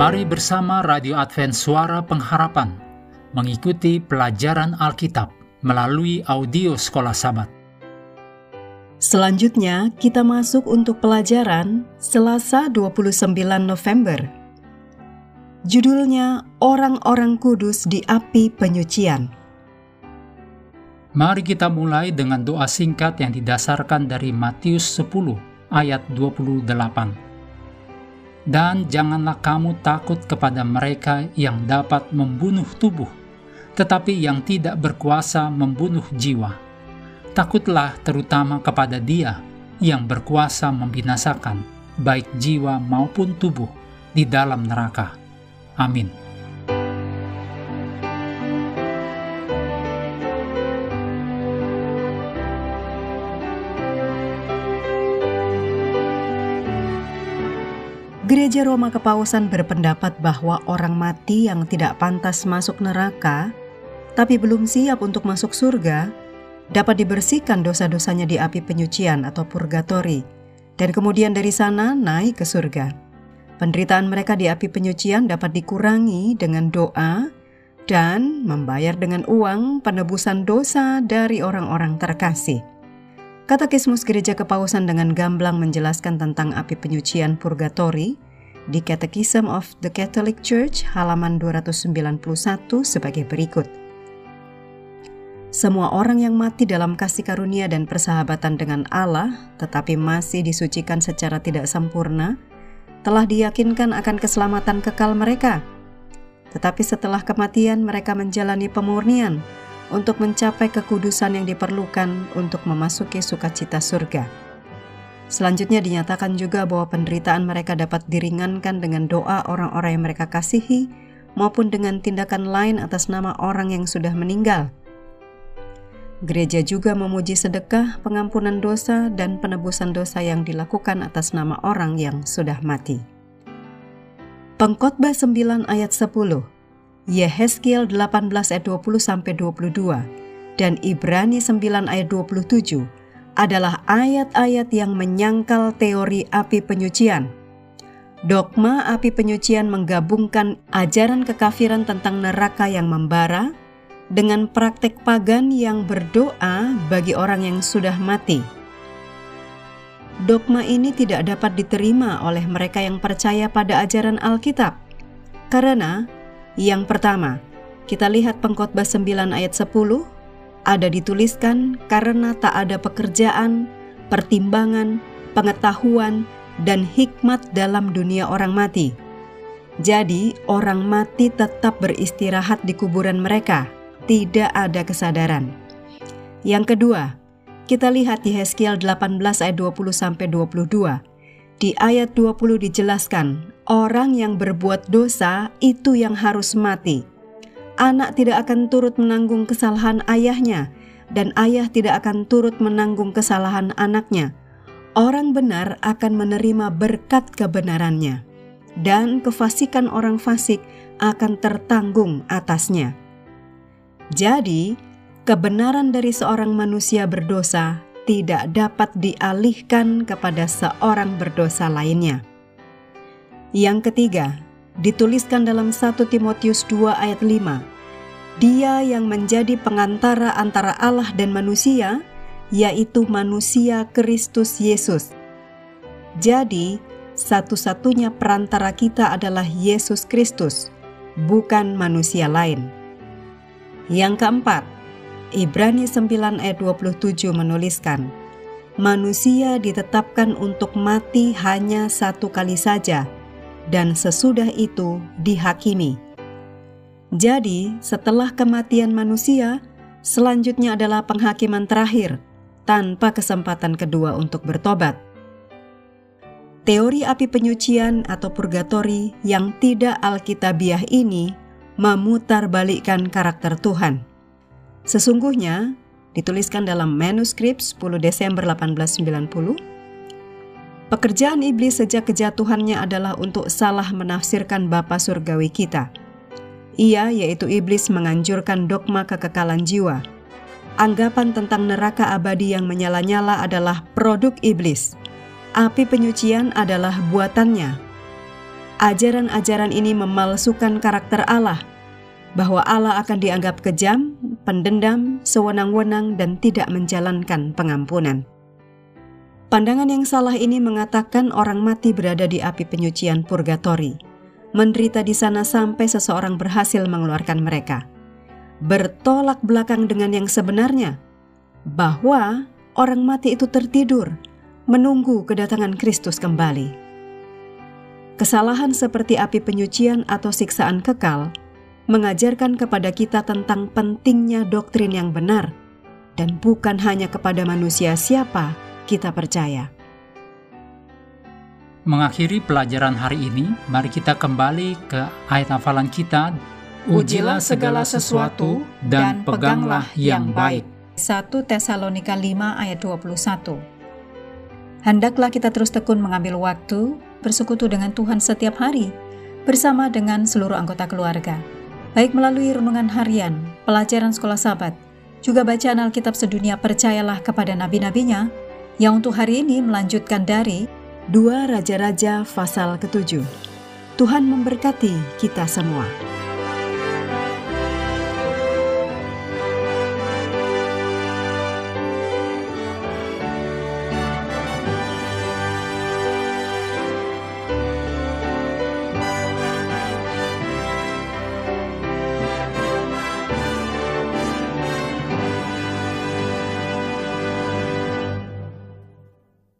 Mari bersama Radio Advent Suara Pengharapan mengikuti pelajaran Alkitab melalui audio Sekolah Sabat. Selanjutnya, kita masuk untuk pelajaran Selasa 29 November. Judulnya Orang-orang Kudus di Api Penyucian. Mari kita mulai dengan doa singkat yang didasarkan dari Matius 10 ayat 28. Dan janganlah kamu takut kepada mereka yang dapat membunuh tubuh, tetapi yang tidak berkuasa membunuh jiwa Takutlah terutama kepada Dia yang berkuasa membinasakan baik jiwa maupun tubuh di dalam neraka. Amin. Gereja Roma Kepausan berpendapat bahwa orang mati yang tidak pantas masuk neraka, tapi belum siap untuk masuk surga, dapat dibersihkan dosa-dosanya di api penyucian atau purgatori, dan kemudian dari sana naik ke surga. Penderitaan mereka di api penyucian dapat dikurangi dengan doa dan membayar dengan uang penebusan dosa dari orang-orang terkasih. Katekismus Gereja Kepausan dengan gamblang menjelaskan tentang api penyucian purgatori di Catechism of the Catholic Church halaman 291 sebagai berikut. Semua orang yang mati dalam kasih karunia dan persahabatan dengan Allah, tetapi masih disucikan secara tidak sempurna, telah diyakinkan akan keselamatan kekal mereka. Tetapi setelah kematian, mereka menjalani pemurnian untuk mencapai kekudusan yang diperlukan untuk memasuki sukacita surga. Selanjutnya dinyatakan juga bahwa penderitaan mereka dapat diringankan dengan doa orang-orang yang mereka kasihi maupun dengan tindakan lain atas nama orang yang sudah meninggal – Gereja juga memuji sedekah, pengampunan dosa, dan penebusan dosa yang dilakukan atas nama orang yang sudah mati. Pengkhotbah 9 ayat 10, Yehezkiel 18 ayat 20 sampai 22, dan Ibrani 9 ayat 27 adalah ayat-ayat yang menyangkal teori api penyucian. Dogma api penyucian menggabungkan ajaran kekafiran tentang neraka yang membara, dengan praktek pagan yang berdoa bagi orang yang sudah mati. Dogma ini tidak dapat diterima oleh mereka yang percaya pada ajaran Alkitab. Karena yang pertama, kita lihat pengkhotbah 9 ayat 10 ada dituliskan karena tak ada pekerjaan, pertimbangan, pengetahuan, dan hikmat dalam dunia orang mati. Jadi, orang mati tetap beristirahat di kuburan mereka tidak ada kesadaran. Yang kedua, kita lihat di Heskiel 18 ayat 20 sampai 22. Di ayat 20 dijelaskan, orang yang berbuat dosa itu yang harus mati. Anak tidak akan turut menanggung kesalahan ayahnya, dan ayah tidak akan turut menanggung kesalahan anaknya. Orang benar akan menerima berkat kebenarannya, dan kefasikan orang fasik akan tertanggung atasnya. Jadi, kebenaran dari seorang manusia berdosa tidak dapat dialihkan kepada seorang berdosa lainnya. Yang ketiga, dituliskan dalam 1 Timotius 2 ayat 5. Dia yang menjadi pengantara antara Allah dan manusia, yaitu manusia Kristus Yesus. Jadi, satu-satunya perantara kita adalah Yesus Kristus, bukan manusia lain. Yang keempat, Ibrani 9 ayat 27 menuliskan, Manusia ditetapkan untuk mati hanya satu kali saja, dan sesudah itu dihakimi. Jadi, setelah kematian manusia, selanjutnya adalah penghakiman terakhir, tanpa kesempatan kedua untuk bertobat. Teori api penyucian atau purgatori yang tidak alkitabiah ini memutarbalikkan karakter Tuhan. Sesungguhnya, dituliskan dalam manuskrip 10 Desember 1890, pekerjaan iblis sejak kejatuhannya adalah untuk salah menafsirkan Bapa Surgawi kita. Ia, yaitu iblis, menganjurkan dogma kekekalan jiwa. Anggapan tentang neraka abadi yang menyala-nyala adalah produk iblis. Api penyucian adalah buatannya, Ajaran-ajaran ini memalsukan karakter Allah, bahwa Allah akan dianggap kejam, pendendam, sewenang-wenang, dan tidak menjalankan pengampunan. Pandangan yang salah ini mengatakan orang mati berada di api penyucian purgatori, menderita di sana sampai seseorang berhasil mengeluarkan mereka. Bertolak belakang dengan yang sebenarnya, bahwa orang mati itu tertidur, menunggu kedatangan Kristus kembali. Kesalahan seperti api penyucian atau siksaan kekal mengajarkan kepada kita tentang pentingnya doktrin yang benar dan bukan hanya kepada manusia siapa kita percaya. Mengakhiri pelajaran hari ini, mari kita kembali ke ayat hafalan kita. Ujilah segala sesuatu dan peganglah yang baik. 1 Tesalonika 5 ayat 21 Hendaklah kita terus tekun mengambil waktu bersekutu dengan Tuhan setiap hari bersama dengan seluruh anggota keluarga, baik melalui renungan harian, pelajaran sekolah sahabat, juga bacaan Alkitab sedunia percayalah kepada nabi-nabinya yang untuk hari ini melanjutkan dari dua Raja-Raja pasal ketujuh. Tuhan memberkati kita semua.